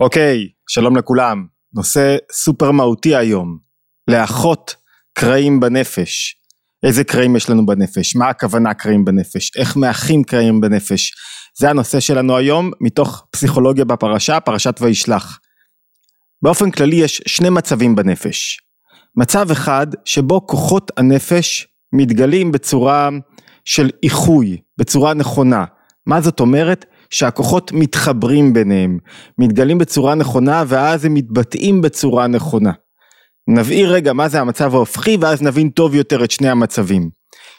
אוקיי, שלום לכולם. נושא סופר מהותי היום. לאחות קרעים בנפש. איזה קרעים יש לנו בנפש? מה הכוונה קרעים בנפש? איך מאחים קרעים בנפש? זה הנושא שלנו היום מתוך פסיכולוגיה בפרשה, פרשת וישלח. באופן כללי יש שני מצבים בנפש. מצב אחד שבו כוחות הנפש מתגלים בצורה של איחוי, בצורה נכונה. מה זאת אומרת? שהכוחות מתחברים ביניהם, מתגלים בצורה נכונה ואז הם מתבטאים בצורה נכונה. נבהיר רגע מה זה המצב ההופכי ואז נבין טוב יותר את שני המצבים.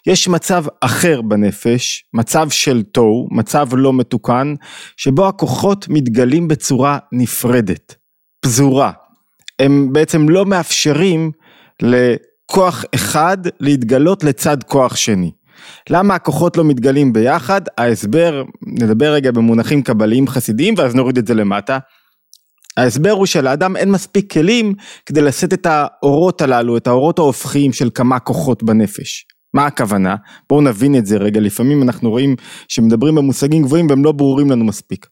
יש מצב אחר בנפש, מצב של תוהו, מצב לא מתוקן, שבו הכוחות מתגלים בצורה נפרדת, פזורה. הם בעצם לא מאפשרים לכוח אחד להתגלות לצד כוח שני. למה הכוחות לא מתגלים ביחד? ההסבר, נדבר רגע במונחים קבליים חסידיים ואז נוריד את זה למטה. ההסבר הוא שלאדם אין מספיק כלים כדי לשאת את האורות הללו, את האורות ההופכיים של כמה כוחות בנפש. מה הכוונה? בואו נבין את זה רגע, לפעמים אנחנו רואים שמדברים במושגים גבוהים והם לא ברורים לנו מספיק.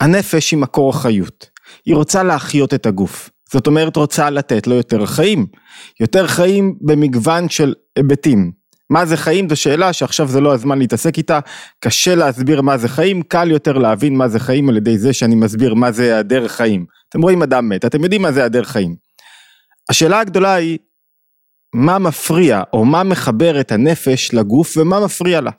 הנפש היא מקור החיות, היא רוצה להחיות את הגוף, זאת אומרת רוצה לתת לו יותר חיים, יותר חיים במגוון של היבטים. מה זה חיים זו שאלה שעכשיו זה לא הזמן להתעסק איתה, קשה להסביר מה זה חיים, קל יותר להבין מה זה חיים על ידי זה שאני מסביר מה זה היעדר חיים. אתם רואים אדם מת, אתם יודעים מה זה היעדר חיים. השאלה הגדולה היא, מה מפריע או מה מחבר את הנפש לגוף ומה מפריע לה.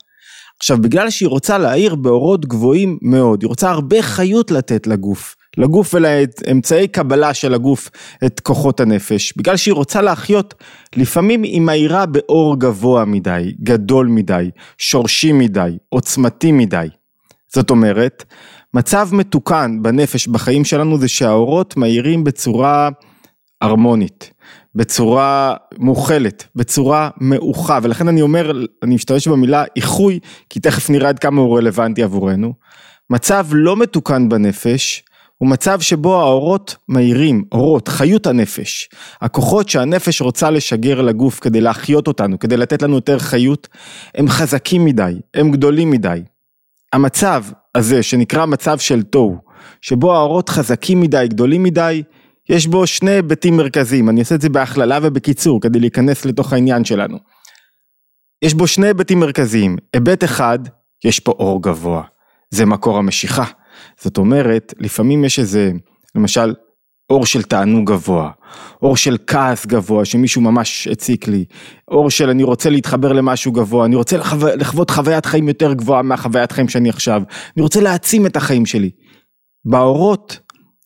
עכשיו בגלל שהיא רוצה להעיר באורות גבוהים מאוד, היא רוצה הרבה חיות לתת לגוף. לגוף ולאמצעי קבלה של הגוף את כוחות הנפש, בגלל שהיא רוצה להחיות, לפעמים היא מאירה באור גבוה מדי, גדול מדי, שורשי מדי, עוצמתי מדי. זאת אומרת, מצב מתוקן בנפש בחיים שלנו זה שהאורות מאירים בצורה הרמונית, בצורה מוכלת, בצורה מאוחה, ולכן אני אומר, אני משתמש במילה איחוי, כי תכף נראה עד כמה הוא רלוונטי עבורנו. מצב לא מתוקן בנפש, הוא מצב שבו האורות מאירים, אורות, חיות הנפש. הכוחות שהנפש רוצה לשגר לגוף כדי להחיות אותנו, כדי לתת לנו יותר חיות, הם חזקים מדי, הם גדולים מדי. המצב הזה שנקרא מצב של תוהו, שבו האורות חזקים מדי, גדולים מדי, יש בו שני היבטים מרכזיים, אני אעשה את זה בהכללה ובקיצור כדי להיכנס לתוך העניין שלנו. יש בו שני היבטים מרכזיים, היבט אחד, יש פה אור גבוה, זה מקור המשיכה. זאת אומרת, לפעמים יש איזה, למשל, אור של תענוג גבוה, אור של כעס גבוה שמישהו ממש הציק לי, אור של אני רוצה להתחבר למשהו גבוה, אני רוצה לחו... לחוות חוויית חיים יותר גבוהה מהחוויית חיים שאני עכשיו, אני רוצה להעצים את החיים שלי. באורות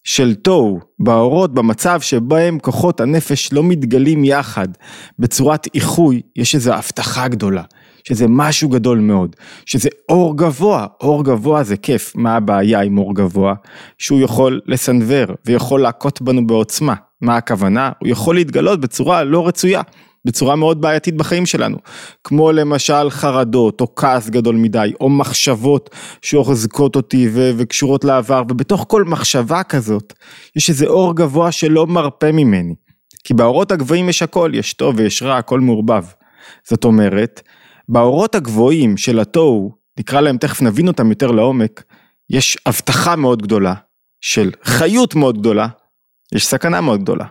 של תוהו, באורות, במצב שבהם כוחות הנפש לא מתגלים יחד בצורת איחוי, יש איזו הבטחה גדולה, שזה משהו גדול מאוד, שזה אור גבוה, אור גבוה זה כיף, מה הבעיה עם אור גבוה? שהוא יכול לסנוור ויכול להכות בנו בעוצמה, מה הכוונה? הוא יכול להתגלות בצורה לא רצויה. בצורה מאוד בעייתית בחיים שלנו, כמו למשל חרדות או כעס גדול מדי או מחשבות שאוחזקות אותי ו- וקשורות לעבר ובתוך כל מחשבה כזאת יש איזה אור גבוה שלא מרפה ממני, כי באורות הגבוהים יש הכל, יש טוב ויש רע, הכל מעורבב. זאת אומרת, באורות הגבוהים של התוהו, נקרא להם, תכף נבין אותם יותר לעומק, יש הבטחה מאוד גדולה, של חיות מאוד גדולה, יש סכנה מאוד גדולה.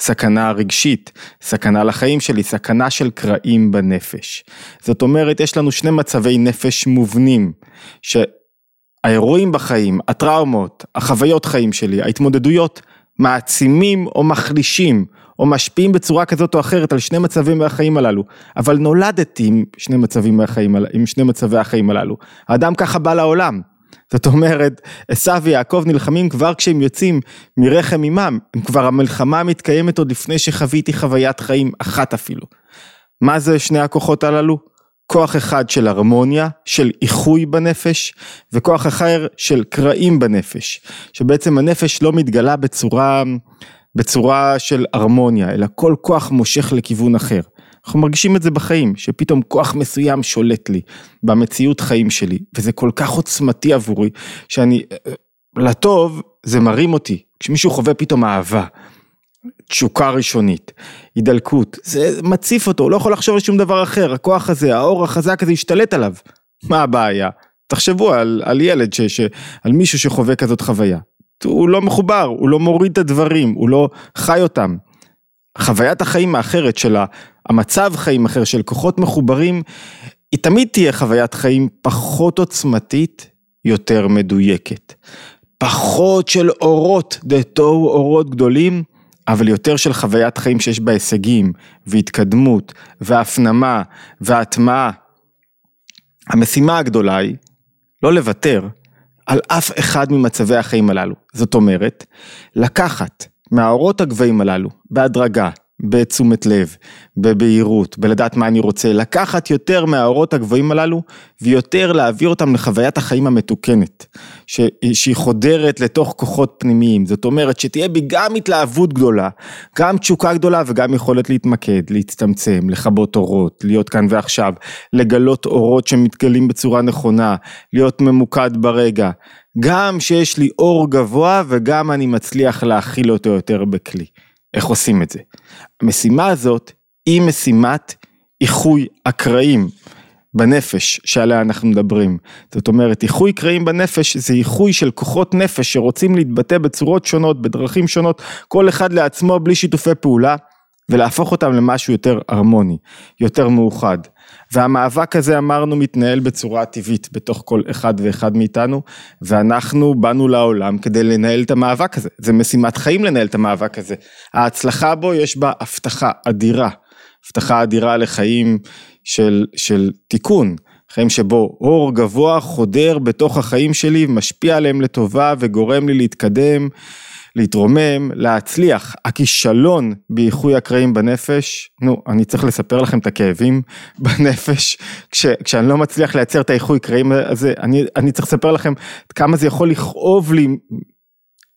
סכנה רגשית, סכנה לחיים שלי, סכנה של קרעים בנפש. זאת אומרת, יש לנו שני מצבי נפש מובנים, שהאירועים בחיים, הטראומות, החוויות חיים שלי, ההתמודדויות, מעצימים או מחלישים או משפיעים בצורה כזאת או אחרת על שני מצבים מהחיים הללו, אבל נולדתי עם שני מצבים מהחיים, עם שני מצבי החיים הללו. האדם ככה בא לעולם. זאת אומרת, עשו ויעקב נלחמים כבר כשהם יוצאים מרחם עמם, כבר המלחמה מתקיימת עוד לפני שחוויתי חוויית חיים אחת אפילו. מה זה שני הכוחות הללו? כוח אחד של הרמוניה, של איחוי בנפש, וכוח אחר של קרעים בנפש, שבעצם הנפש לא מתגלה בצורה, בצורה של הרמוניה, אלא כל כוח מושך לכיוון אחר. אנחנו מרגישים את זה בחיים, שפתאום כוח מסוים שולט לי במציאות חיים שלי, וזה כל כך עוצמתי עבורי, שאני, לטוב זה מרים אותי, כשמישהו חווה פתאום אהבה, תשוקה ראשונית, הידלקות, זה מציף אותו, הוא לא יכול לחשוב על שום דבר אחר, הכוח הזה, האור החזק הזה ישתלט עליו. מה הבעיה? תחשבו על, על ילד, ש, ש, על מישהו שחווה כזאת חוויה. הוא לא מחובר, הוא לא מוריד את הדברים, הוא לא חי אותם. חוויית החיים האחרת של המצב חיים אחר של כוחות מחוברים, היא תמיד תהיה חוויית חיים פחות עוצמתית, יותר מדויקת. פחות של אורות, דתו אורות גדולים, אבל יותר של חוויית חיים שיש בה הישגים, והתקדמות, והפנמה, והטמעה. המשימה הגדולה היא לא לוותר על אף אחד ממצבי החיים הללו. זאת אומרת, לקחת מהאורות הגבהים הללו, בהדרגה, בתשומת לב, בבהירות, בלדעת מה אני רוצה, לקחת יותר מהאורות הגבוהים הללו ויותר להעביר אותם לחוויית החיים המתוקנת, ש... שהיא חודרת לתוך כוחות פנימיים, זאת אומרת שתהיה בי גם התלהבות גדולה, גם תשוקה גדולה וגם יכולת להתמקד, להצטמצם, לכבות אורות, להיות כאן ועכשיו, לגלות אורות שמתגלים בצורה נכונה, להיות ממוקד ברגע, גם שיש לי אור גבוה וגם אני מצליח להכיל אותו יותר בכלי. איך עושים את זה? המשימה הזאת היא משימת איחוי הקרעים בנפש שעליה אנחנו מדברים. זאת אומרת, איחוי קרעים בנפש זה איחוי של כוחות נפש שרוצים להתבטא בצורות שונות, בדרכים שונות, כל אחד לעצמו בלי שיתופי פעולה, ולהפוך אותם למשהו יותר הרמוני, יותר מאוחד. והמאבק הזה אמרנו מתנהל בצורה טבעית בתוך כל אחד ואחד מאיתנו, ואנחנו באנו לעולם כדי לנהל את המאבק הזה, זה משימת חיים לנהל את המאבק הזה. ההצלחה בו יש בה הבטחה אדירה, הבטחה אדירה לחיים של, של תיקון. חיים שבו אור גבוה חודר בתוך החיים שלי, משפיע עליהם לטובה וגורם לי להתקדם להתרומם, להצליח. הכישלון באיחוי הקרעים בנפש, נו, אני צריך לספר לכם את הכאבים בנפש, כש, כשאני לא מצליח לייצר את האיחוי קרעים הזה, אני, אני צריך לספר לכם כמה זה יכול לכאוב לי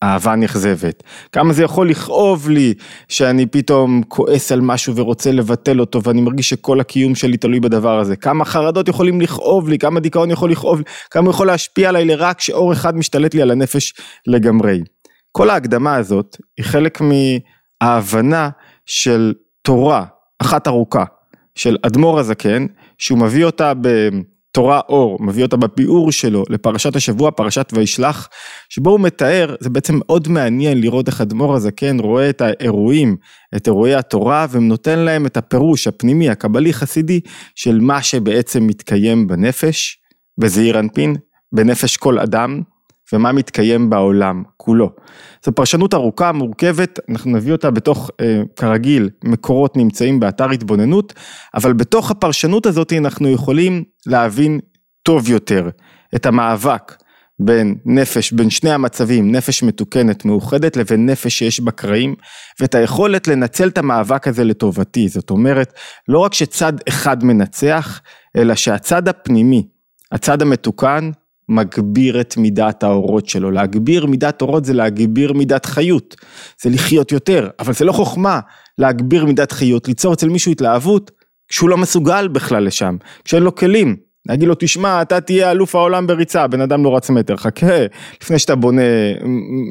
אהבה נכזבת, כמה זה יכול לכאוב לי שאני פתאום כועס על משהו ורוצה לבטל אותו ואני מרגיש שכל הקיום שלי תלוי בדבר הזה, כמה חרדות יכולים לכאוב לי, כמה דיכאון יכול לכאוב לי, כמה יכול להשפיע עליי לרק שאור אחד משתלט לי על הנפש לגמרי. כל ההקדמה הזאת היא חלק מההבנה של תורה אחת ארוכה של אדמו"ר הזקן, שהוא מביא אותה בתורה אור, מביא אותה בביאור שלו לפרשת השבוע, פרשת וישלח, שבו הוא מתאר, זה בעצם מאוד מעניין לראות איך אדמו"ר הזקן רואה את האירועים, את אירועי התורה, ונותן להם את הפירוש הפנימי, הקבלי חסידי, של מה שבעצם מתקיים בנפש, בזעיר אנפין, בנפש כל אדם, ומה מתקיים בעולם כולו. זו פרשנות ארוכה, מורכבת, אנחנו נביא אותה בתוך, אה, כרגיל, מקורות נמצאים באתר התבוננות, אבל בתוך הפרשנות הזאת אנחנו יכולים להבין טוב יותר את המאבק בין נפש, בין שני המצבים, נפש מתוקנת, מאוחדת, לבין נפש שיש בה קרעים, ואת היכולת לנצל את המאבק הזה לטובתי. זאת אומרת, לא רק שצד אחד מנצח, אלא שהצד הפנימי, הצד המתוקן, מגביר את מידת האורות שלו, להגביר מידת אורות זה להגביר מידת חיות, זה לחיות יותר, אבל זה לא חוכמה להגביר מידת חיות, ליצור אצל מישהו התלהבות כשהוא לא מסוגל בכלל לשם, כשאין לו כלים, להגיד לו תשמע אתה תהיה אלוף העולם בריצה, בן אדם לא רץ מטר, חכה לפני שאתה בונה,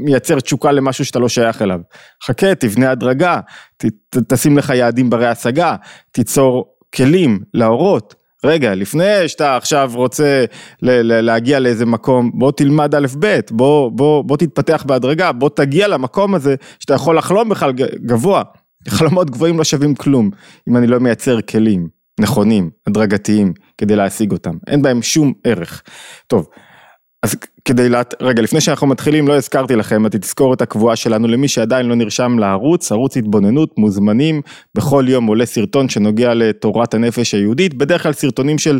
מייצר תשוקה למשהו שאתה לא שייך אליו, חכה תבנה הדרגה, ת, ת, תשים לך יעדים ברי השגה, תיצור כלים לאורות, רגע, לפני שאתה עכשיו רוצה להגיע לאיזה מקום, בוא תלמד א' ב', בוא, בוא, בוא תתפתח בהדרגה, בוא תגיע למקום הזה שאתה יכול לחלום בכלל גבוה. חלומות גבוהים לא שווים כלום, אם אני לא מייצר כלים נכונים, הדרגתיים, כדי להשיג אותם. אין בהם שום ערך. טוב, אז כדי, לת... רגע לפני שאנחנו מתחילים לא הזכרתי לכם את התזכורת הקבועה שלנו למי שעדיין לא נרשם לערוץ, ערוץ התבוננות, מוזמנים, בכל יום עולה סרטון שנוגע לתורת הנפש היהודית, בדרך כלל סרטונים של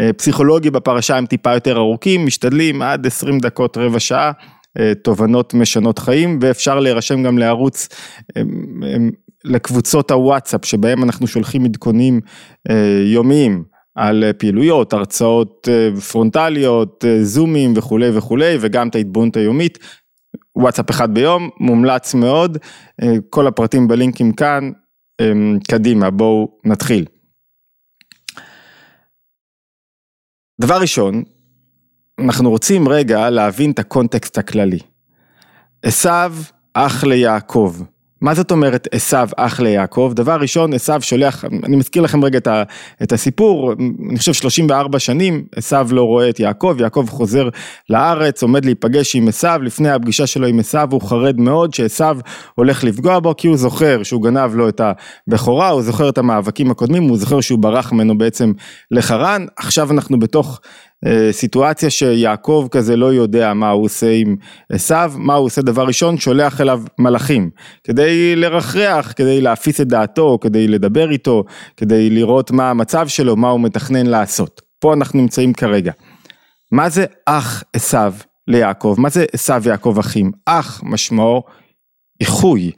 אה, פסיכולוגיה בפרשה הם טיפה יותר ארוכים, משתדלים עד 20 דקות רבע שעה, אה, תובנות משנות חיים ואפשר להירשם גם לערוץ אה, לקבוצות הוואטסאפ שבהם אנחנו שולחים עדכונים אה, יומיים. על אה, פעילויות, הרצאות אה, פרונטליות, אה, זומים וכולי וכולי, וגם את ההתבוננות היומית. וואטסאפ אחד ביום, מומלץ מאוד, כל הפרטים בלינקים כאן, קדימה, בואו נתחיל. דבר ראשון, אנחנו רוצים רגע להבין את הקונטקסט הכללי. עשו אח ליעקב, מה זאת אומרת עשו אח ליעקב? דבר ראשון, עשו שולח, אני מזכיר לכם רגע את, ה, את הסיפור, אני חושב 34 שנים, עשו לא רואה את יעקב, יעקב חוזר לארץ, עומד להיפגש עם עשו, לפני הפגישה שלו עם עשו הוא חרד מאוד שעשו הולך לפגוע בו, כי הוא זוכר שהוא גנב לו את הבכורה, הוא זוכר את המאבקים הקודמים, הוא זוכר שהוא ברח ממנו בעצם לחרן, עכשיו אנחנו בתוך סיטואציה שיעקב כזה לא יודע מה הוא עושה עם עשיו, מה הוא עושה דבר ראשון, שולח אליו מלאכים, כדי לרחרח, כדי להפיס את דעתו, כדי לדבר איתו, כדי לראות מה המצב שלו, מה הוא מתכנן לעשות. פה אנחנו נמצאים כרגע. מה זה אח עשיו ליעקב? מה זה עשיו ויעקב אחים? אח משמעו איחוי.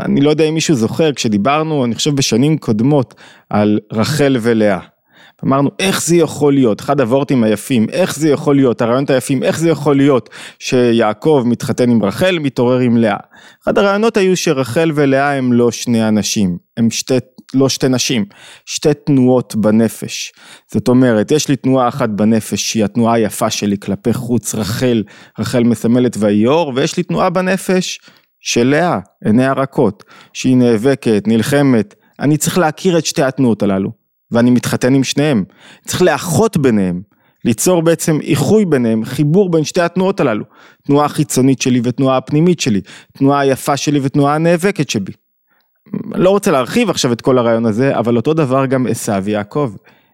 אני לא יודע אם מישהו זוכר, כשדיברנו, אני חושב בשנים קודמות, על רחל ולאה. אמרנו איך זה יכול להיות, אחד הוורטים היפים, איך זה יכול להיות, הרעיונות היפים, איך זה יכול להיות שיעקב מתחתן עם רחל, מתעורר עם לאה. אחד הרעיונות היו שרחל ולאה הם לא שני אנשים, הם שתי, לא שתי נשים, שתי תנועות בנפש. זאת אומרת, יש לי תנועה אחת בנפש שהיא התנועה היפה שלי כלפי חוץ, רחל, רחל מסמלת ויור, ויש לי תנועה בנפש של לאה, עיני הרכות, שהיא נאבקת, נלחמת, אני צריך להכיר את שתי התנועות הללו. ואני מתחתן עם שניהם. צריך לאחות ביניהם, ליצור בעצם איחוי ביניהם, חיבור בין שתי התנועות הללו. תנועה החיצונית שלי ותנועה הפנימית שלי, תנועה היפה שלי ותנועה הנאבקת שבי. לא רוצה להרחיב עכשיו את כל הרעיון הזה, אבל אותו דבר גם עשו ויעקב.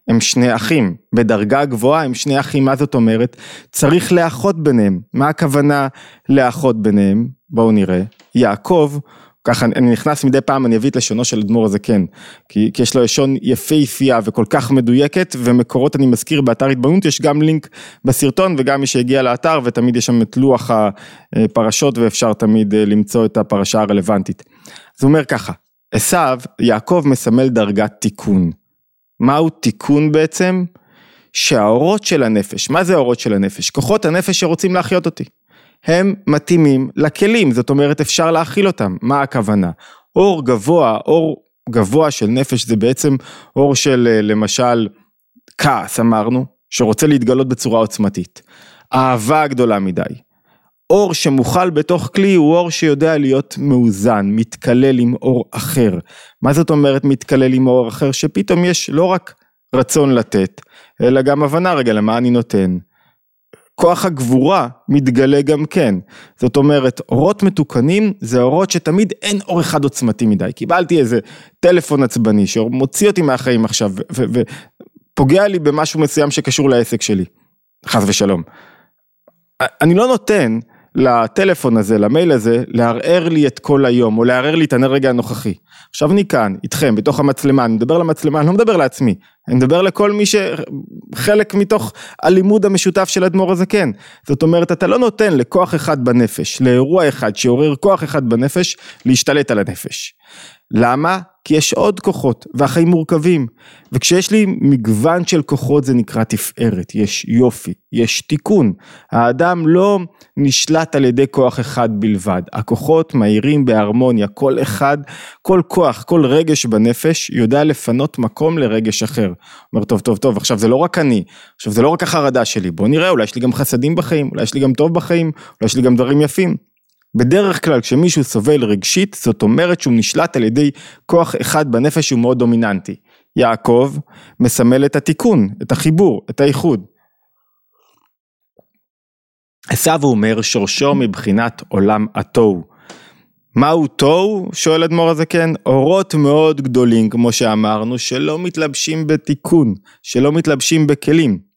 הם שני אחים, בדרגה גבוהה הם שני אחים, מה זאת אומרת? צריך לאחות ביניהם. מה הכוונה לאחות ביניהם? בואו נראה. יעקב ככה אני נכנס מדי פעם, אני אביא את לשונו של אדמו"ר הזקן, כי, כי יש לו לשון יפהפייה וכל כך מדויקת, ומקורות אני מזכיר באתר התבוננות, יש גם לינק בסרטון וגם מי שהגיע לאתר, ותמיד יש שם את לוח הפרשות ואפשר תמיד אה, למצוא את הפרשה הרלוונטית. אז הוא אומר ככה, עשו, יעקב מסמל דרגת תיקון. מהו תיקון בעצם? שהאורות של הנפש, מה זה האורות של הנפש? כוחות הנפש שרוצים להחיות אותי. הם מתאימים לכלים, זאת אומרת אפשר להכיל אותם, מה הכוונה? אור גבוה, אור גבוה של נפש זה בעצם אור של אה, למשל כעס אמרנו, שרוצה להתגלות בצורה עוצמתית, אהבה גדולה מדי. אור שמוכל בתוך כלי הוא אור שיודע להיות מאוזן, מתקלל עם אור אחר. מה זאת אומרת מתקלל עם אור אחר? שפתאום יש לא רק רצון לתת, אלא גם הבנה רגע למה אני נותן. כוח הגבורה מתגלה גם כן. זאת אומרת, אורות מתוקנים זה אורות שתמיד אין אור אחד עוצמתי מדי. קיבלתי איזה טלפון עצבני שמוציא אותי מהחיים עכשיו ופוגע לי במשהו מסוים שקשור לעסק שלי, חס ושלום. אני לא נותן לטלפון הזה, למייל הזה, לערער לי את כל היום, או לערער לי את הרגע הנוכחי. עכשיו אני כאן, איתכם, בתוך המצלמה, אני מדבר למצלמה, אני לא מדבר לעצמי, אני מדבר לכל מי שחלק מתוך הלימוד המשותף של אדמו"ר הזקן. זאת אומרת, אתה לא נותן לכוח אחד בנפש, לאירוע אחד שעורר כוח אחד בנפש, להשתלט על הנפש. למה? כי יש עוד כוחות והחיים מורכבים וכשיש לי מגוון של כוחות זה נקרא תפארת, יש יופי, יש תיקון. האדם לא נשלט על ידי כוח אחד בלבד, הכוחות מהירים בהרמוניה, כל אחד, כל כוח, כל רגש בנפש יודע לפנות מקום לרגש אחר. אומר טוב טוב טוב עכשיו זה לא רק אני, עכשיו זה לא רק החרדה שלי, בוא נראה אולי יש לי גם חסדים בחיים, אולי יש לי גם טוב בחיים, אולי יש לי גם דברים יפים. בדרך כלל כשמישהו סובל רגשית, זאת אומרת שהוא נשלט על ידי כוח אחד בנפש שהוא מאוד דומיננטי. יעקב מסמל את התיקון, את החיבור, את האיחוד. עשיו אומר שורשו מבחינת עולם התוהו. מהו תוהו? שואל אדמו"ר הזקן, אורות מאוד גדולים כמו שאמרנו, שלא מתלבשים בתיקון, שלא מתלבשים בכלים.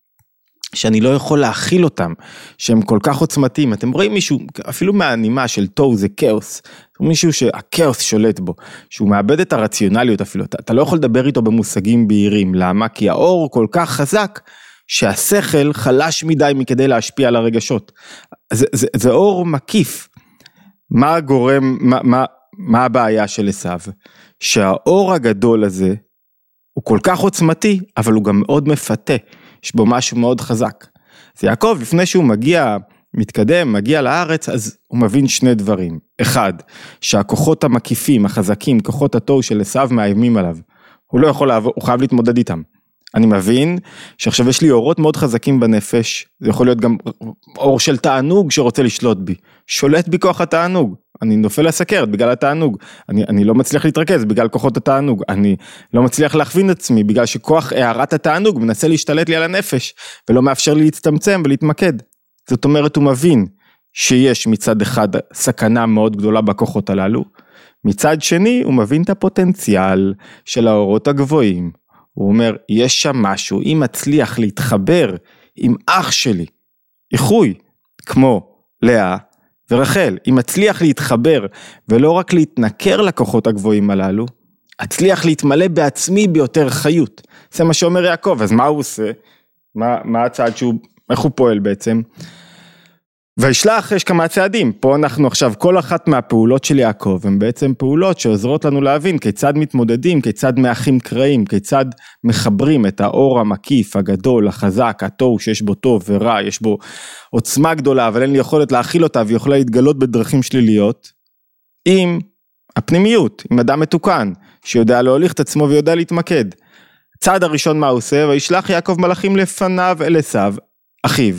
שאני לא יכול להכיל אותם, שהם כל כך עוצמתיים. אתם רואים מישהו, אפילו מהנימה של תוהו זה כאוס, מישהו שהכאוס שולט בו, שהוא מאבד את הרציונליות אפילו, אתה, אתה לא יכול לדבר איתו במושגים בהירים, למה? כי האור כל כך חזק, שהשכל חלש מדי מכדי להשפיע על הרגשות. זה, זה, זה אור מקיף. מה הגורם, מה, מה, מה הבעיה של עשיו? שהאור הגדול הזה הוא כל כך עוצמתי, אבל הוא גם מאוד מפתה. יש בו משהו מאוד חזק. אז יעקב, לפני שהוא מגיע, מתקדם, מגיע לארץ, אז הוא מבין שני דברים. אחד, שהכוחות המקיפים, החזקים, כוחות התוהו של עשיו מאיימים עליו. הוא לא יכול לעבור, הוא חייב להתמודד איתם. אני מבין שעכשיו יש לי אורות מאוד חזקים בנפש, זה יכול להיות גם אור של תענוג שרוצה לשלוט בי, שולט בי כוח התענוג, אני נופל לסכרת בגלל התענוג, אני, אני לא מצליח להתרכז בגלל כוחות התענוג, אני לא מצליח להכווין את עצמי בגלל שכוח הערת התענוג מנסה להשתלט לי על הנפש ולא מאפשר לי להצטמצם ולהתמקד. זאת אומרת הוא מבין שיש מצד אחד סכנה מאוד גדולה בכוחות הללו, מצד שני הוא מבין את הפוטנציאל של האורות הגבוהים, הוא אומר יש שם משהו, אם אצליח להתחבר עם אח שלי, איחוי, כמו לאה ורחל, אם אצליח להתחבר ולא רק להתנכר לכוחות הגבוהים הללו, אצליח להתמלא בעצמי ביותר חיות. זה מה שאומר יעקב, אז מה הוא עושה? מה, מה הצעד שהוא, איך הוא פועל בעצם? וישלח יש כמה צעדים, פה אנחנו עכשיו, כל אחת מהפעולות של יעקב הן בעצם פעולות שעוזרות לנו להבין כיצד מתמודדים, כיצד מאחים קרעים, כיצד מחברים את האור המקיף, הגדול, החזק, התוהו שיש בו טוב ורע, יש בו עוצמה גדולה אבל אין לי יכולת להכיל אותה והיא יכולה להתגלות בדרכים שליליות, עם הפנימיות, עם אדם מתוקן, שיודע להוליך את עצמו ויודע להתמקד. צעד הראשון מה הוא עושה? וישלח יעקב מלאכים לפניו אל עשיו, אחיו.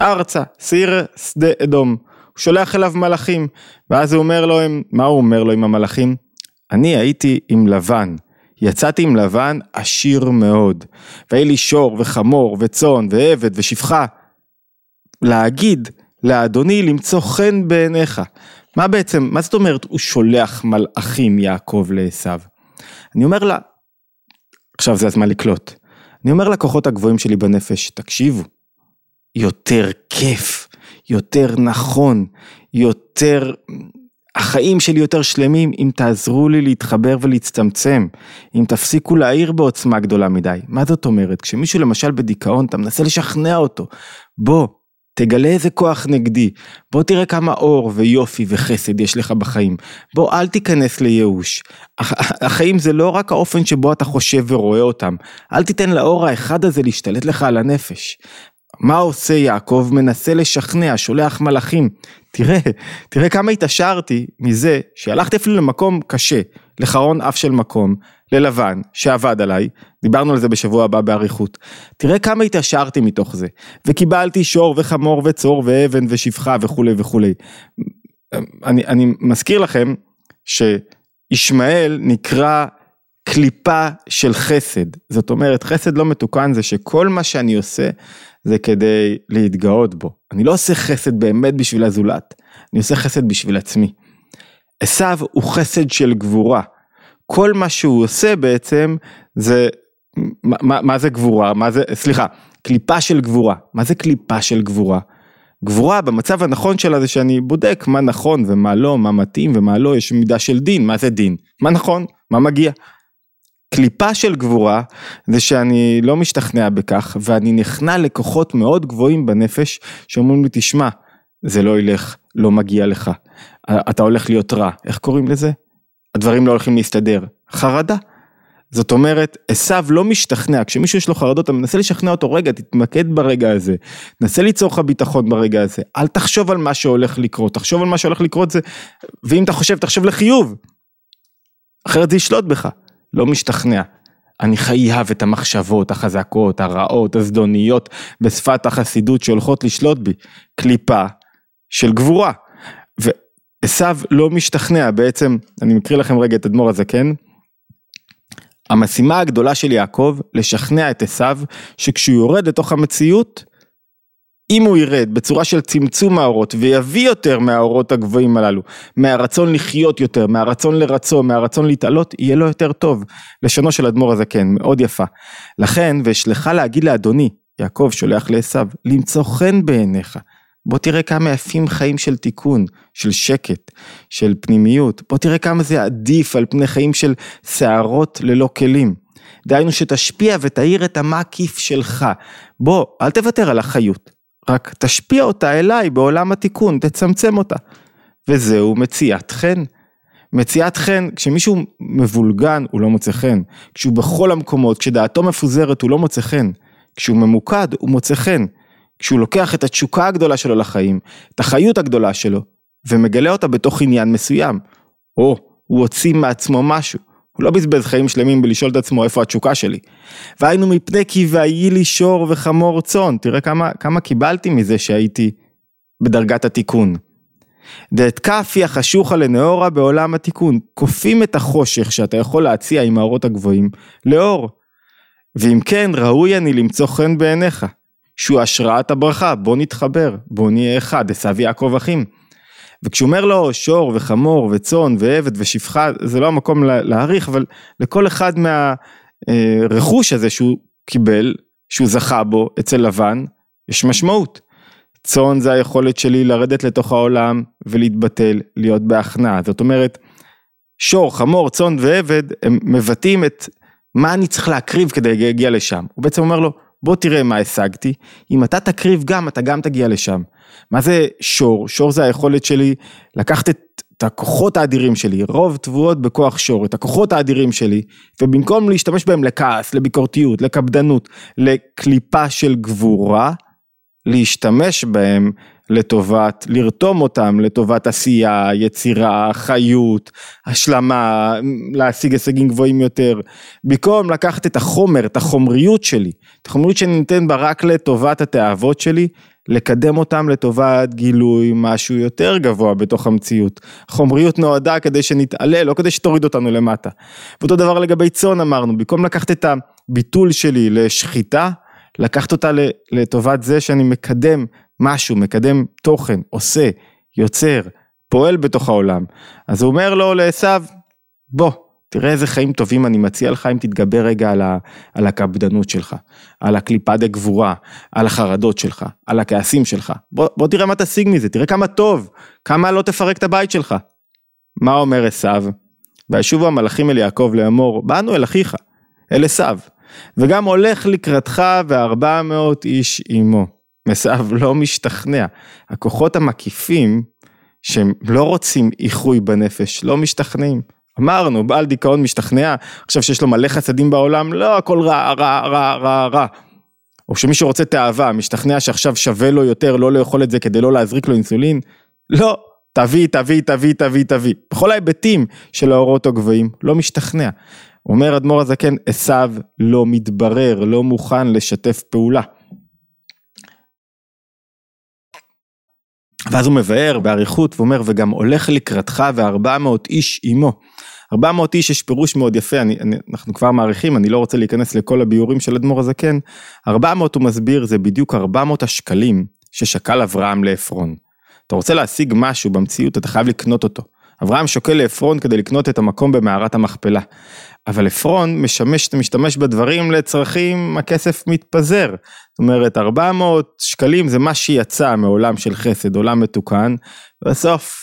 ארצה, שעיר שדה אדום. הוא שולח אליו מלאכים, ואז הוא אומר לו, מה הוא אומר לו עם המלאכים? אני הייתי עם לבן, יצאתי עם לבן עשיר מאוד, והיה לי שור וחמור וצאן ועבד ושפחה. להגיד לאדוני למצוא חן בעיניך. מה בעצם, מה זאת אומרת הוא שולח מלאכים יעקב לעשו? אני אומר לה, עכשיו זה הזמן לקלוט, אני אומר לכוחות הגבוהים שלי בנפש, תקשיבו, יותר כיף, יותר נכון, יותר... החיים שלי יותר שלמים אם תעזרו לי להתחבר ולהצטמצם, אם תפסיקו להעיר בעוצמה גדולה מדי. מה זאת אומרת? כשמישהו למשל בדיכאון, אתה מנסה לשכנע אותו, בוא, תגלה איזה כוח נגדי, בוא תראה כמה אור ויופי וחסד יש לך בחיים, בוא אל תיכנס לייאוש. החיים זה לא רק האופן שבו אתה חושב ורואה אותם, אל תיתן לאור האחד הזה להשתלט לך על הנפש. מה עושה יעקב? מנסה לשכנע, שולח מלאכים. תראה, תראה כמה התעשרתי מזה שהלכתי אפילו למקום קשה, לחרון אף של מקום, ללבן, שעבד עליי, דיברנו על זה בשבוע הבא באריכות. תראה כמה התעשרתי מתוך זה, וקיבלתי שור וחמור וצור ואבן ושפחה וכולי וכולי. אני, אני מזכיר לכם שישמעאל נקרא קליפה של חסד, זאת אומרת חסד לא מתוקן זה שכל מה שאני עושה זה כדי להתגאות בו. אני לא עושה חסד באמת בשביל הזולת, אני עושה חסד בשביל עצמי. עשו הוא חסד של גבורה. כל מה שהוא עושה בעצם זה, מה, מה, זה גבורה? מה זה, סליחה, קליפה של גבורה. מה זה קליפה של גבורה? גבורה במצב הנכון שלה זה שאני בודק מה נכון ומה לא, מה מתאים ומה לא, יש מידה של דין, מה זה דין? מה נכון? מה מגיע? קליפה של גבורה זה שאני לא משתכנע בכך ואני נכנע לכוחות מאוד גבוהים בנפש שאומרים לי תשמע זה לא ילך לא מגיע לך. אתה הולך להיות רע. איך קוראים לזה? הדברים לא הולכים להסתדר. חרדה. זאת אומרת עשו לא משתכנע. כשמישהו יש לו חרדות אתה מנסה לשכנע אותו רגע תתמקד ברגע הזה. נסה ליצור לך ביטחון ברגע הזה. אל תחשוב על מה שהולך לקרות. תחשוב על מה שהולך לקרות זה ואם אתה חושב תחשוב לחיוב. אחרת זה ישלוט בך. לא משתכנע. אני חייב את המחשבות החזקות, הרעות, הזדוניות, בשפת החסידות שהולכות לשלוט בי. קליפה של גבורה. ועשו לא משתכנע, בעצם, אני מקריא לכם רגע את אדמו"ר הזקן. המשימה הגדולה של יעקב, לשכנע את עשו, שכשהוא יורד לתוך המציאות, אם הוא ירד בצורה של צמצום האורות ויביא יותר מהאורות הגבוהים הללו, מהרצון לחיות יותר, מהרצון לרצון, מהרצון להתעלות, יהיה לו יותר טוב. לשונו של אדמו"ר הזקן, מאוד יפה. לכן, ואשלחה להגיד לאדוני, יעקב שולח לעשו, למצוא חן בעיניך. בוא תראה כמה יפים חיים של תיקון, של שקט, של פנימיות. בוא תראה כמה זה עדיף על פני חיים של שערות ללא כלים. דהיינו שתשפיע ותאיר את המקיף שלך. בוא, אל תוותר על החיות. רק תשפיע אותה אליי בעולם התיקון, תצמצם אותה. וזהו מציאת חן. מציאת חן, כשמישהו מבולגן הוא לא מוצא חן, כשהוא בכל המקומות, כשדעתו מפוזרת הוא לא מוצא חן, כשהוא ממוקד הוא מוצא חן, כשהוא לוקח את התשוקה הגדולה שלו לחיים, את החיות הגדולה שלו, ומגלה אותה בתוך עניין מסוים, או הוא הוציא מעצמו משהו, הוא לא בזבז חיים שלמים בלשאול את עצמו איפה התשוקה שלי. והיינו מפני כי ויהי לי שור וחמור צאן, תראה כמה, כמה קיבלתי מזה שהייתי בדרגת התיקון. דאת כאפי החשוכה לנאורה בעולם התיקון, כופים את החושך שאתה יכול להציע עם האורות הגבוהים לאור. ואם כן, ראוי אני למצוא חן בעיניך, שהוא השראת הברכה, בוא נתחבר, בוא נהיה אחד, עשו יעקב אחים. וכשהוא אומר לו שור וחמור וצאן ועבד ושפחה, זה לא המקום להעריך, אבל לכל אחד מהרכוש הזה שהוא קיבל, שהוא זכה בו אצל לבן, יש משמעות. צאן זה היכולת שלי לרדת לתוך העולם ולהתבטל, להיות בהכנעה. זאת אומרת, שור, חמור, צאן ועבד, הם מבטאים את מה אני צריך להקריב כדי להגיע לשם. הוא בעצם אומר לו, בוא תראה מה השגתי, אם אתה תקריב גם, אתה גם תגיע לשם. מה זה שור? שור זה היכולת שלי לקחת את, את הכוחות האדירים שלי, רוב תבואות בכוח שור, את הכוחות האדירים שלי, ובמקום להשתמש בהם לכעס, לביקורתיות, לקפדנות, לקליפה של גבורה, להשתמש בהם לטובת, לרתום אותם לטובת עשייה, יצירה, חיות, השלמה, להשיג הישגים גבוהים יותר. במקום לקחת את החומר, את החומריות שלי, את החומריות שאני נותן בה רק לטובת התאוות שלי, לקדם אותם לטובת גילוי משהו יותר גבוה בתוך המציאות. חומריות נועדה כדי שנתעלה, לא כדי שתוריד אותנו למטה. ואותו דבר לגבי צאן אמרנו, במקום לקחת את הביטול שלי לשחיטה, לקחת אותה לטובת זה שאני מקדם משהו, מקדם תוכן, עושה, יוצר, פועל בתוך העולם. אז הוא אומר לו לעשו, בוא, תראה איזה חיים טובים אני מציע לך אם תתגבר רגע על, ה, על הקפדנות שלך, על הקליפה דה גבורה, על החרדות שלך, על הכעסים שלך. בוא, בוא תראה מה תשיג מזה, תראה כמה טוב, כמה לא תפרק את הבית שלך. מה אומר עשו? וישובו המלאכים אל יעקב לאמור, באנו אל אחיך, אל עשו, וגם הולך לקראתך וארבע מאות איש עמו. עשו לא משתכנע. הכוחות המקיפים, שהם לא רוצים איחוי בנפש, לא משתכנעים. אמרנו, בעל דיכאון משתכנע, עכשיו שיש לו מלא חסדים בעולם, לא הכל רע, רע, רע, רע, רע. או שמישהו רוצה תאווה, משתכנע שעכשיו שווה לו יותר לא לאכול את זה כדי לא להזריק לו אינסולין, לא, תביא, תביא, תביא, תביא, תביא. בכל ההיבטים של האורות הגבוהים, לא משתכנע. אומר אדמו"ר הזקן, עשו לא מתברר, לא מוכן לשתף פעולה. ואז הוא מבאר באריכות ואומר, וגם הולך לקראתך וארבע מאות איש עמו. ארבע מאות איש יש פירוש מאוד יפה, אני, אני, אנחנו כבר מעריכים, אני לא רוצה להיכנס לכל הביאורים של אדמו"ר הזקן. ארבע מאות הוא מסביר, זה בדיוק ארבע מאות השקלים ששקל אברהם לעפרון. אתה רוצה להשיג משהו במציאות, אתה חייב לקנות אותו. אברהם שוקל לעפרון כדי לקנות את המקום במערת המכפלה. אבל עפרון משמש, משתמש בדברים לצרכים, הכסף מתפזר. זאת אומרת, 400 שקלים זה מה שיצא מעולם של חסד, עולם מתוקן, בסוף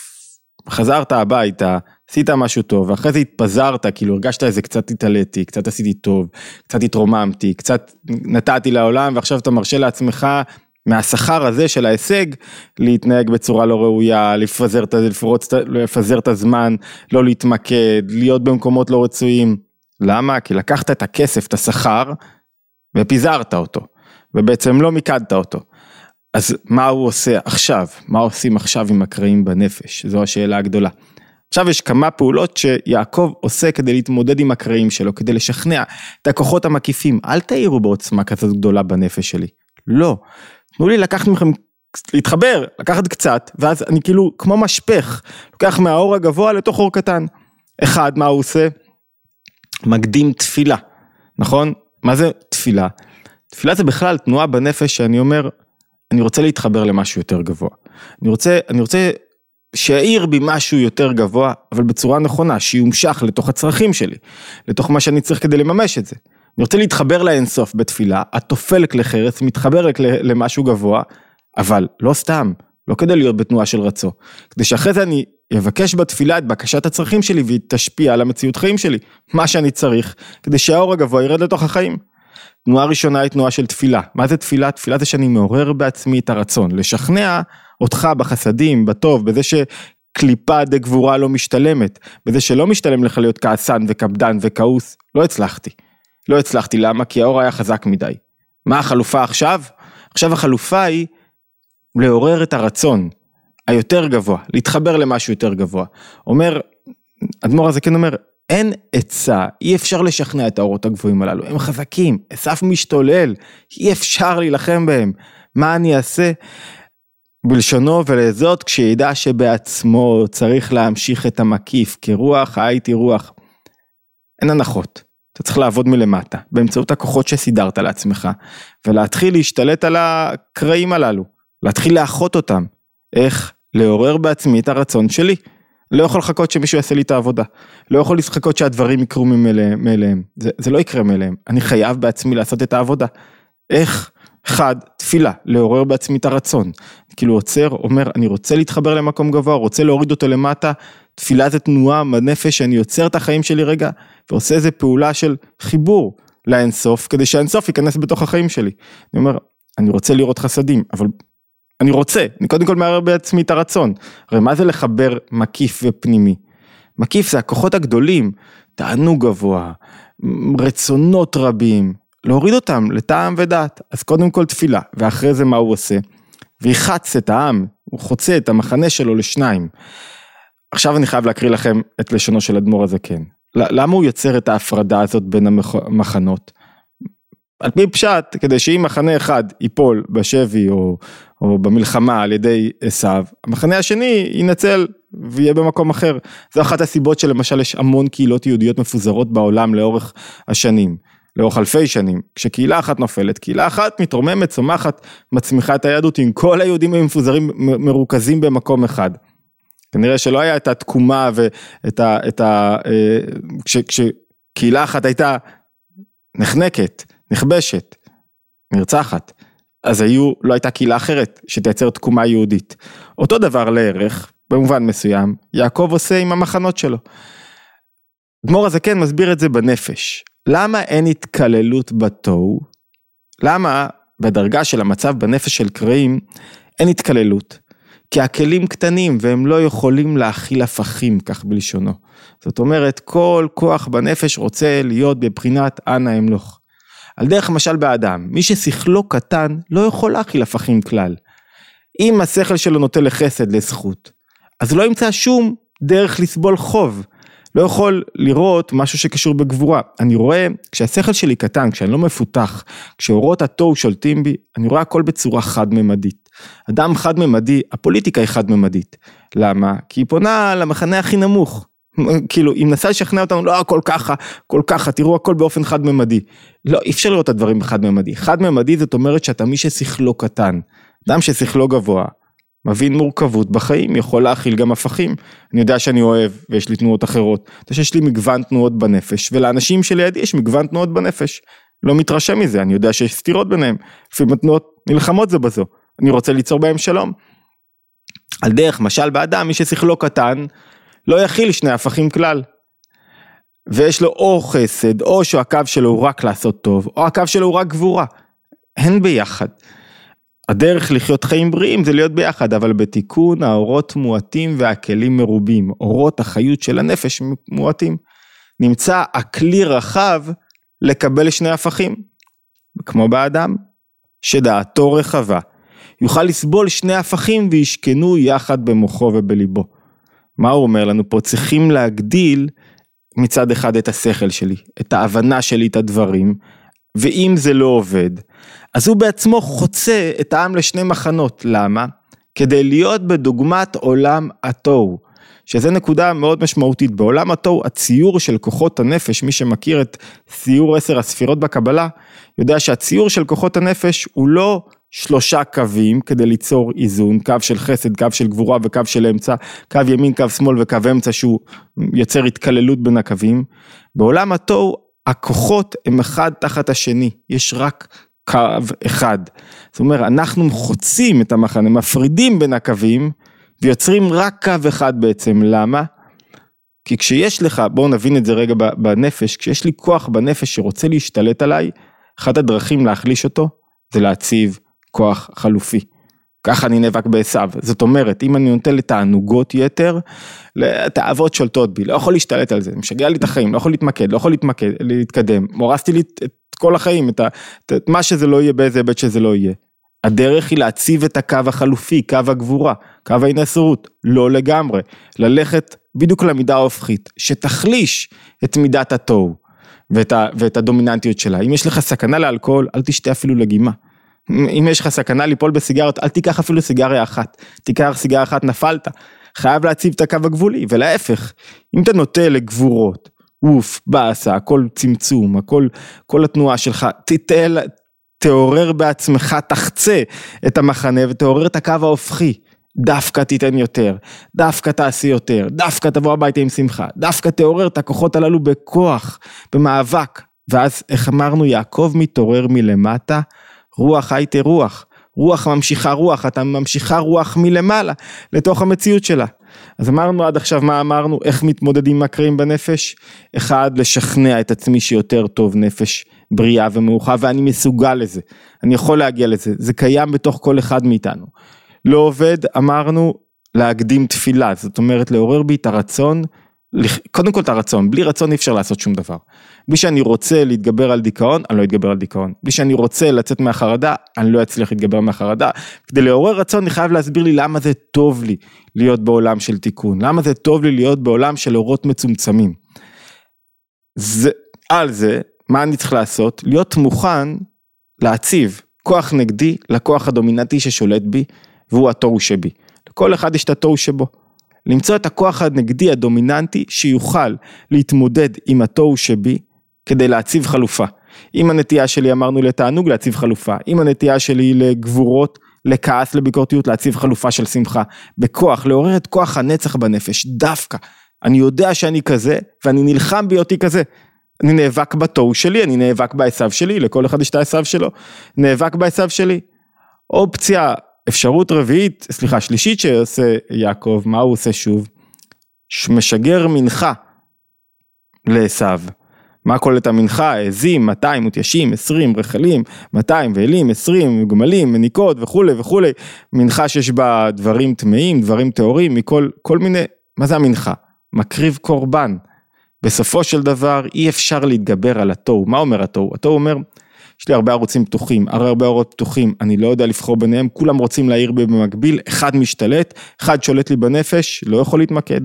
חזרת הביתה, עשית משהו טוב, ואחרי זה התפזרת, כאילו הרגשת איזה קצת התעליתי, קצת עשיתי טוב, קצת התרוממתי, קצת נתתי לעולם, ועכשיו אתה מרשה לעצמך מהשכר הזה של ההישג, להתנהג בצורה לא ראויה, לפזר, לפרוץ, לפזר את הזמן, לא להתמקד, להיות במקומות לא רצויים. למה? כי לקחת את הכסף, את השכר, ופיזרת אותו, ובעצם לא מיקדת אותו. אז מה הוא עושה עכשיו? מה עושים עכשיו עם הקרעים בנפש? זו השאלה הגדולה. עכשיו יש כמה פעולות שיעקב עושה כדי להתמודד עם הקרעים שלו, כדי לשכנע את הכוחות המקיפים. אל תאירו בעוצמה כזאת גדולה בנפש שלי. לא. תנו לי לקחת מכם, להתחבר, לקחת קצת, ואז אני כאילו כמו משפך, לוקח מהאור הגבוה לתוך אור קטן. אחד, מה הוא עושה? מקדים תפילה, נכון? מה זה תפילה? תפילה זה בכלל תנועה בנפש שאני אומר, אני רוצה להתחבר למשהו יותר גבוה. אני רוצה, אני רוצה שיעיר בי משהו יותר גבוה, אבל בצורה נכונה, שיומשך לתוך הצרכים שלי, לתוך מה שאני צריך כדי לממש את זה. אני רוצה להתחבר לאינסוף בתפילה, התופל כלי חרס, מתחבר למשהו גבוה, אבל לא סתם, לא כדי להיות בתנועה של רצו, כדי שאחרי זה אני אבקש בתפילה את בקשת הצרכים שלי והיא תשפיע על המציאות חיים שלי, מה שאני צריך, כדי שהאור הגבוה ירד לתוך החיים. תנועה ראשונה היא תנועה של תפילה. מה זה תפילה? תפילה זה שאני מעורר בעצמי את הרצון, לשכנע אותך בחסדים, בטוב, בזה שקליפה גבורה לא משתלמת, בזה שלא משתלם לך להיות כעסן וקפדן וכעוס, לא הצלחתי. לא הצלחתי, למה? כי האור היה חזק מדי. מה החלופה עכשיו? עכשיו החלופה היא לעורר את הרצון היותר גבוה, להתחבר למשהו יותר גבוה. אומר, אדמו"ר הזה כן אומר, אין עצה, אי אפשר לשכנע את האורות הגבוהים הללו, הם חזקים, עשף משתולל, אי אפשר להילחם בהם. מה אני אעשה? בלשונו ולזאת כשידע שבעצמו צריך להמשיך את המקיף, כרוח הייתי רוח. אין הנחות, אתה צריך לעבוד מלמטה, באמצעות הכוחות שסידרת לעצמך, ולהתחיל להשתלט על הקרעים הללו, להתחיל לאחות אותם. איך? לעורר בעצמי את הרצון שלי. לא יכול לחכות שמישהו יעשה לי את העבודה. לא יכול לחכות שהדברים יקרו מאליהם. זה, זה לא יקרה מאליהם. אני חייב בעצמי לעשות את העבודה. איך? אחד, תפילה, לעורר בעצמי את הרצון. כאילו עוצר, אומר, אני רוצה להתחבר למקום גבוה, רוצה להוריד אותו למטה. תפילה זה תנועה בנפש, שאני עוצר את החיים שלי רגע, ועושה איזה פעולה של חיבור לאינסוף, כדי שהאינסוף ייכנס בתוך החיים שלי. אני אומר, אני רוצה לראות חסדים, אבל אני רוצה, אני קודם כל מערער בעצמי את הרצון. הרי מה זה לחבר מקיף ופנימי? מקיף זה הכוחות הגדולים, תענוג גבוה, רצונות רבים, להוריד אותם לטעם ודעת. אז קודם כל תפילה, ואחרי זה מה הוא עושה? ויחץ את העם, הוא חוצה את המחנה שלו לשניים. עכשיו אני חייב להקריא לכם את לשונו של אדמו"ר הזקן. למה הוא יוצר את ההפרדה הזאת בין המחנות? על פי פשט, כדי שאם מחנה אחד ייפול בשבי או, או במלחמה על ידי עשיו, המחנה השני ינצל ויהיה במקום אחר. זו אחת הסיבות שלמשל יש המון קהילות יהודיות מפוזרות בעולם לאורך השנים, לאורך אלפי שנים. כשקהילה אחת נופלת, קהילה אחת מתרוממת, צומחת, מצמיחה את היהדות, אם כל היהודים הם מפוזרים, מרוכזים במקום אחד. כנראה שלא היה את התקומה ואת ה... את ה אה, כש, כשקהילה אחת הייתה נחנקת, נכבשת, נרצחת, אז היו, לא הייתה קהילה אחרת שתייצר תקומה יהודית. אותו דבר לערך, במובן מסוים, יעקב עושה עם המחנות שלו. דמור הזה כן מסביר את זה בנפש. למה אין התקללות בתוהו? למה בדרגה של המצב בנפש של קרעים אין התקללות? כי הכלים קטנים והם לא יכולים להכיל הפכים, כך בלשונו. זאת אומרת, כל כוח בנפש רוצה להיות בבחינת אנא אמלוך. על דרך משל באדם, מי ששכלו קטן לא יכול להכיל הפכים כלל. אם השכל שלו נוטה לחסד, לזכות, אז לא ימצא שום דרך לסבול חוב. לא יכול לראות משהו שקשור בגבורה. אני רואה, כשהשכל שלי קטן, כשאני לא מפותח, כשאורות התוהו שולטים בי, אני רואה הכל בצורה חד-ממדית. אדם חד-ממדי, הפוליטיקה היא חד-ממדית. למה? כי היא פונה למחנה הכי נמוך. כאילו, היא מנסה לשכנע אותנו, לא הכל ככה, כל ככה, תראו הכל באופן חד-ממדי. לא, אי אפשר לראות את הדברים בחד-ממדי. חד-ממדי זאת אומרת שאתה מי ששכלו קטן. אדם ששכלו גבוה, מבין מורכבות בחיים, יכול להכיל גם הפכים. אני יודע שאני אוהב ויש לי תנועות אחרות. אתה יודע שיש לי מגוון תנועות בנפש, ולאנשים שלידי יש מגוון תנועות בנפש. לא מתרשם מזה, אני יודע שיש סתירות ביניהם. לפעמים התנועות נלחמות זה בזו. אני רוצה ליצור בהם שלום. על דרך משל באדם, מי ששכלו קטן, לא יכיל שני הפכים כלל. ויש לו או חסד, או שהקו שלו הוא רק לעשות טוב, או הקו שלו הוא רק גבורה. הן ביחד. הדרך לחיות חיים בריאים זה להיות ביחד, אבל בתיקון האורות מועטים והכלים מרובים, אורות החיות של הנפש מועטים. נמצא הכלי רחב לקבל שני הפכים, כמו באדם, שדעתו רחבה, יוכל לסבול שני הפכים וישכנו יחד במוחו ובליבו. מה הוא אומר לנו פה? צריכים להגדיל מצד אחד את השכל שלי, את ההבנה שלי את הדברים, ואם זה לא עובד, אז הוא בעצמו חוצה את העם לשני מחנות. למה? כדי להיות בדוגמת עולם התוהו, שזה נקודה מאוד משמעותית. בעולם התוהו, הציור של כוחות הנפש, מי שמכיר את ציור עשר הספירות בקבלה, יודע שהציור של כוחות הנפש הוא לא שלושה קווים כדי ליצור איזון, קו של חסד, קו של גבורה וקו של אמצע, קו ימין, קו שמאל וקו אמצע שהוא יוצר התקללות בין הקווים. בעולם התוהו הכוחות הם אחד תחת השני, יש רק קו אחד. זאת אומרת, אנחנו חוצים את המחנה, מפרידים בין הקווים ויוצרים רק קו אחד בעצם, למה? כי כשיש לך, בואו נבין את זה רגע בנפש, כשיש לי כוח בנפש שרוצה להשתלט עליי, אחת הדרכים להחליש אותו זה להציב כוח חלופי. ככה אני נאבק בעשיו. זאת אומרת, אם אני נותן לתענוגות יתר, תאוות שולטות בי, לא יכול להשתלט על זה, משגע לי את החיים, לא יכול להתמקד, לא יכול להתמקד, להתקדם, מורסתי לי את כל החיים, את, ה, את מה שזה לא יהיה, באיזה היבט שזה לא יהיה. הדרך היא להציב את הקו החלופי, קו הגבורה, קו ההינשרות, לא לגמרי, ללכת בדיוק למידה ההופכית, שתחליש את מידת התוהו ואת, ואת הדומיננטיות שלה. אם יש לך סכנה לאלכוהול, אל תשתה אפילו לגימה. אם יש לך סכנה ליפול בסיגריות, אל תיקח אפילו סיגריה אחת. תיקח סיגריה אחת, נפלת. חייב להציב את הקו הגבולי, ולהפך, אם אתה נוטה לגבורות, אוף, באסה, הכל צמצום, הכל, כל התנועה שלך, תתל, תעורר בעצמך, תחצה את המחנה ותעורר את הקו ההופכי. דווקא תיתן יותר, דווקא תעשי יותר, דווקא תבוא הביתה עם שמחה, דווקא תעורר את הכוחות הללו בכוח, במאבק. ואז איך אמרנו, יעקב מתעורר מלמטה, רוח הייתה רוח. רוח ממשיכה רוח, אתה ממשיכה רוח מלמעלה לתוך המציאות שלה. אז אמרנו עד עכשיו מה אמרנו, איך מתמודדים עם הקרעים בנפש? אחד, לשכנע את עצמי שיותר טוב נפש בריאה ומאוחה ואני מסוגל לזה, אני יכול להגיע לזה, זה קיים בתוך כל אחד מאיתנו. לא עובד, אמרנו, להקדים תפילה, זאת אומרת לעורר בי את הרצון קודם כל את הרצון, בלי רצון אי אפשר לעשות שום דבר. בלי שאני רוצה להתגבר על דיכאון, אני לא אתגבר על דיכאון. בלי שאני רוצה לצאת מהחרדה, אני לא אצליח להתגבר מהחרדה. כדי לעורר רצון אני חייב להסביר לי למה זה טוב לי להיות בעולם של תיקון, למה זה טוב לי להיות בעולם של אורות מצומצמים. זה, על זה, מה אני צריך לעשות? להיות מוכן להציב כוח נגדי לכוח הדומיננטי ששולט בי, והוא התוהו שבי. לכל אחד יש את התוהו שבו. למצוא את הכוח הנגדי הדומיננטי שיוכל להתמודד עם התוהו שבי כדי להציב חלופה. אם הנטייה שלי אמרנו לתענוג להציב חלופה, אם הנטייה שלי לגבורות, לכעס, לביקורתיות, להציב חלופה של שמחה, בכוח, לעורר את כוח הנצח בנפש, דווקא. אני יודע שאני כזה, ואני נלחם בהיותי כזה. אני נאבק בתוהו שלי, אני נאבק בעשו שלי, לכל אחד יש את העשו שלו, נאבק בעשו שלי. אופציה אפשרות רביעית, סליחה, שלישית שעושה יעקב, מה הוא עושה שוב? משגר מנחה לעשו. מה כוללת המנחה? עזים, 200 מותיישים, 20 רחלים, 200 ואלים, 20 גמלים, מניקות וכולי וכולי. מנחה שיש בה דברים טמאים, דברים טהורים, מכל כל מיני, מה זה המנחה? מקריב קורבן. בסופו של דבר אי אפשר להתגבר על התוהו. מה אומר התוהו? התוהו אומר, יש לי הרבה ערוצים פתוחים, הרי הרבה אורות פתוחים, אני לא יודע לבחור ביניהם, כולם רוצים להעיר בי במקביל, אחד משתלט, אחד שולט לי בנפש, לא יכול להתמקד,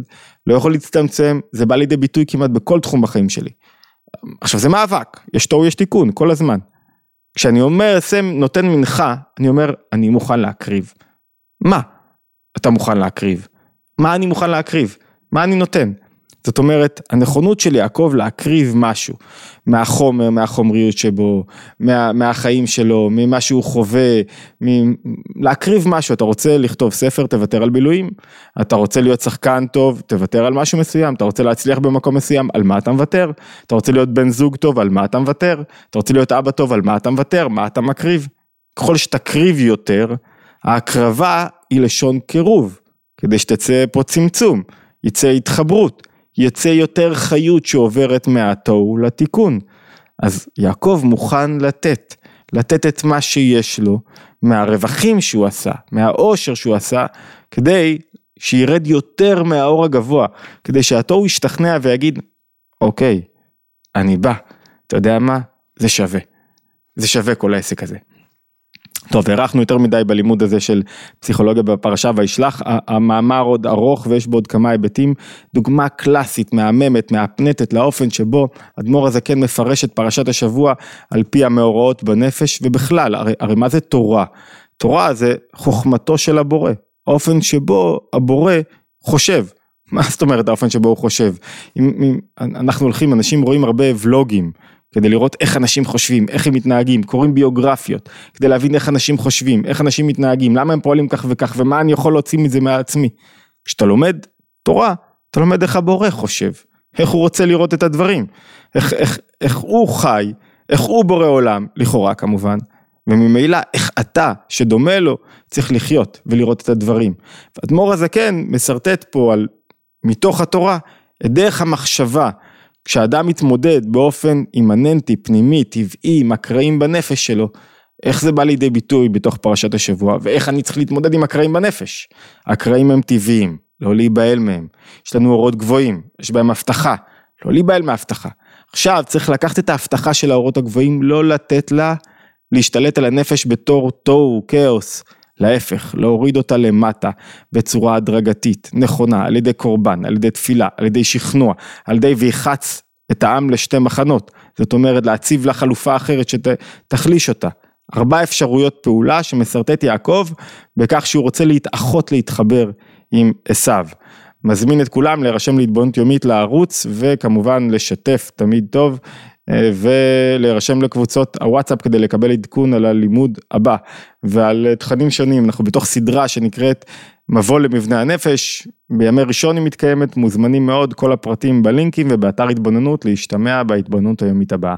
לא יכול להצטמצם, זה בא לידי ביטוי כמעט בכל תחום בחיים שלי. עכשיו זה מאבק, יש תוהו יש תיקון, כל הזמן. כשאני אומר, סם נותן מנחה, אני אומר, אני מוכן להקריב. מה אתה מוכן להקריב? מה אני מוכן להקריב? מה אני נותן? זאת אומרת, הנכונות של יעקב להקריב משהו מהחומר, מהחומריות שבו, מה, מהחיים שלו, ממה שהוא חווה, מ, להקריב משהו, אתה רוצה לכתוב ספר, תוותר על בילויים, אתה רוצה להיות שחקן טוב, תוותר על משהו מסוים, אתה רוצה להצליח במקום מסוים, על מה אתה מוותר, אתה רוצה להיות בן זוג טוב, על מה אתה מוותר, אתה רוצה להיות אבא טוב, על מה אתה מוותר, מה אתה מקריב. ככל שתקריב יותר, ההקרבה היא לשון קירוב, כדי שתצא פה צמצום, יצא התחברות. יצא יותר חיות שעוברת מהתוהו לתיקון. אז יעקב מוכן לתת, לתת את מה שיש לו, מהרווחים שהוא עשה, מהאושר שהוא עשה, כדי שירד יותר מהאור הגבוה, כדי שהתוהו ישתכנע ויגיד, אוקיי, אני בא, אתה יודע מה? זה שווה. זה שווה כל העסק הזה. טוב, הארכנו יותר מדי בלימוד הזה של פסיכולוגיה בפרשה וישלח, המאמר עוד ארוך ויש בו עוד כמה היבטים. דוגמה קלאסית, מהממת, מהפנטת לאופן שבו אדמו"ר הזקן מפרש את פרשת השבוע על פי המאורעות בנפש, ובכלל, הרי, הרי מה זה תורה? תורה זה חוכמתו של הבורא, האופן שבו הבורא חושב. מה זאת אומרת האופן שבו הוא חושב? אם, אם אנחנו הולכים, אנשים רואים הרבה ולוגים. כדי לראות איך אנשים חושבים, איך הם מתנהגים, קוראים ביוגרפיות, כדי להבין איך אנשים חושבים, איך אנשים מתנהגים, למה הם פועלים כך וכך, ומה אני יכול להוציא מזה מעצמי. כשאתה לומד תורה, אתה לומד איך הבורא חושב, איך הוא רוצה לראות את הדברים, איך, איך, איך הוא חי, איך הוא בורא עולם, לכאורה כמובן, וממילא איך אתה, שדומה לו, צריך לחיות ולראות את הדברים. ואדמו"ר הזקן משרטט פה על, מתוך התורה, את דרך המחשבה כשאדם מתמודד באופן אימננטי, פנימי, טבעי, עם הקרעים בנפש שלו, איך זה בא לידי ביטוי בתוך פרשת השבוע, ואיך אני צריך להתמודד עם הקרעים בנפש. הקרעים הם טבעיים, לא להיבהל מהם. יש לנו אורות גבוהים, יש בהם הבטחה, לא להיבהל מהבטחה. עכשיו צריך לקחת את ההבטחה של האורות הגבוהים, לא לתת לה להשתלט על הנפש בתור תוהו, כאוס, להפך, להוריד אותה למטה בצורה הדרגתית, נכונה, על ידי קורבן, על ידי תפילה, על ידי שכנוע, על ידי ויחץ את העם לשתי מחנות, זאת אומרת להציב לה חלופה אחרת שתחליש אותה. ארבע אפשרויות פעולה שמסרטט יעקב בכך שהוא רוצה להתאחות להתחבר עם עשיו. מזמין את כולם להירשם להתבוננות יומית לערוץ וכמובן לשתף תמיד טוב ולהירשם לקבוצות הוואטסאפ כדי לקבל עדכון על הלימוד הבא ועל תכנים שונים, אנחנו בתוך סדרה שנקראת מבוא למבנה הנפש, בימי ראשון היא מתקיימת, מוזמנים מאוד, כל הפרטים בלינקים ובאתר התבוננות להשתמע בהתבוננות היומית הבאה.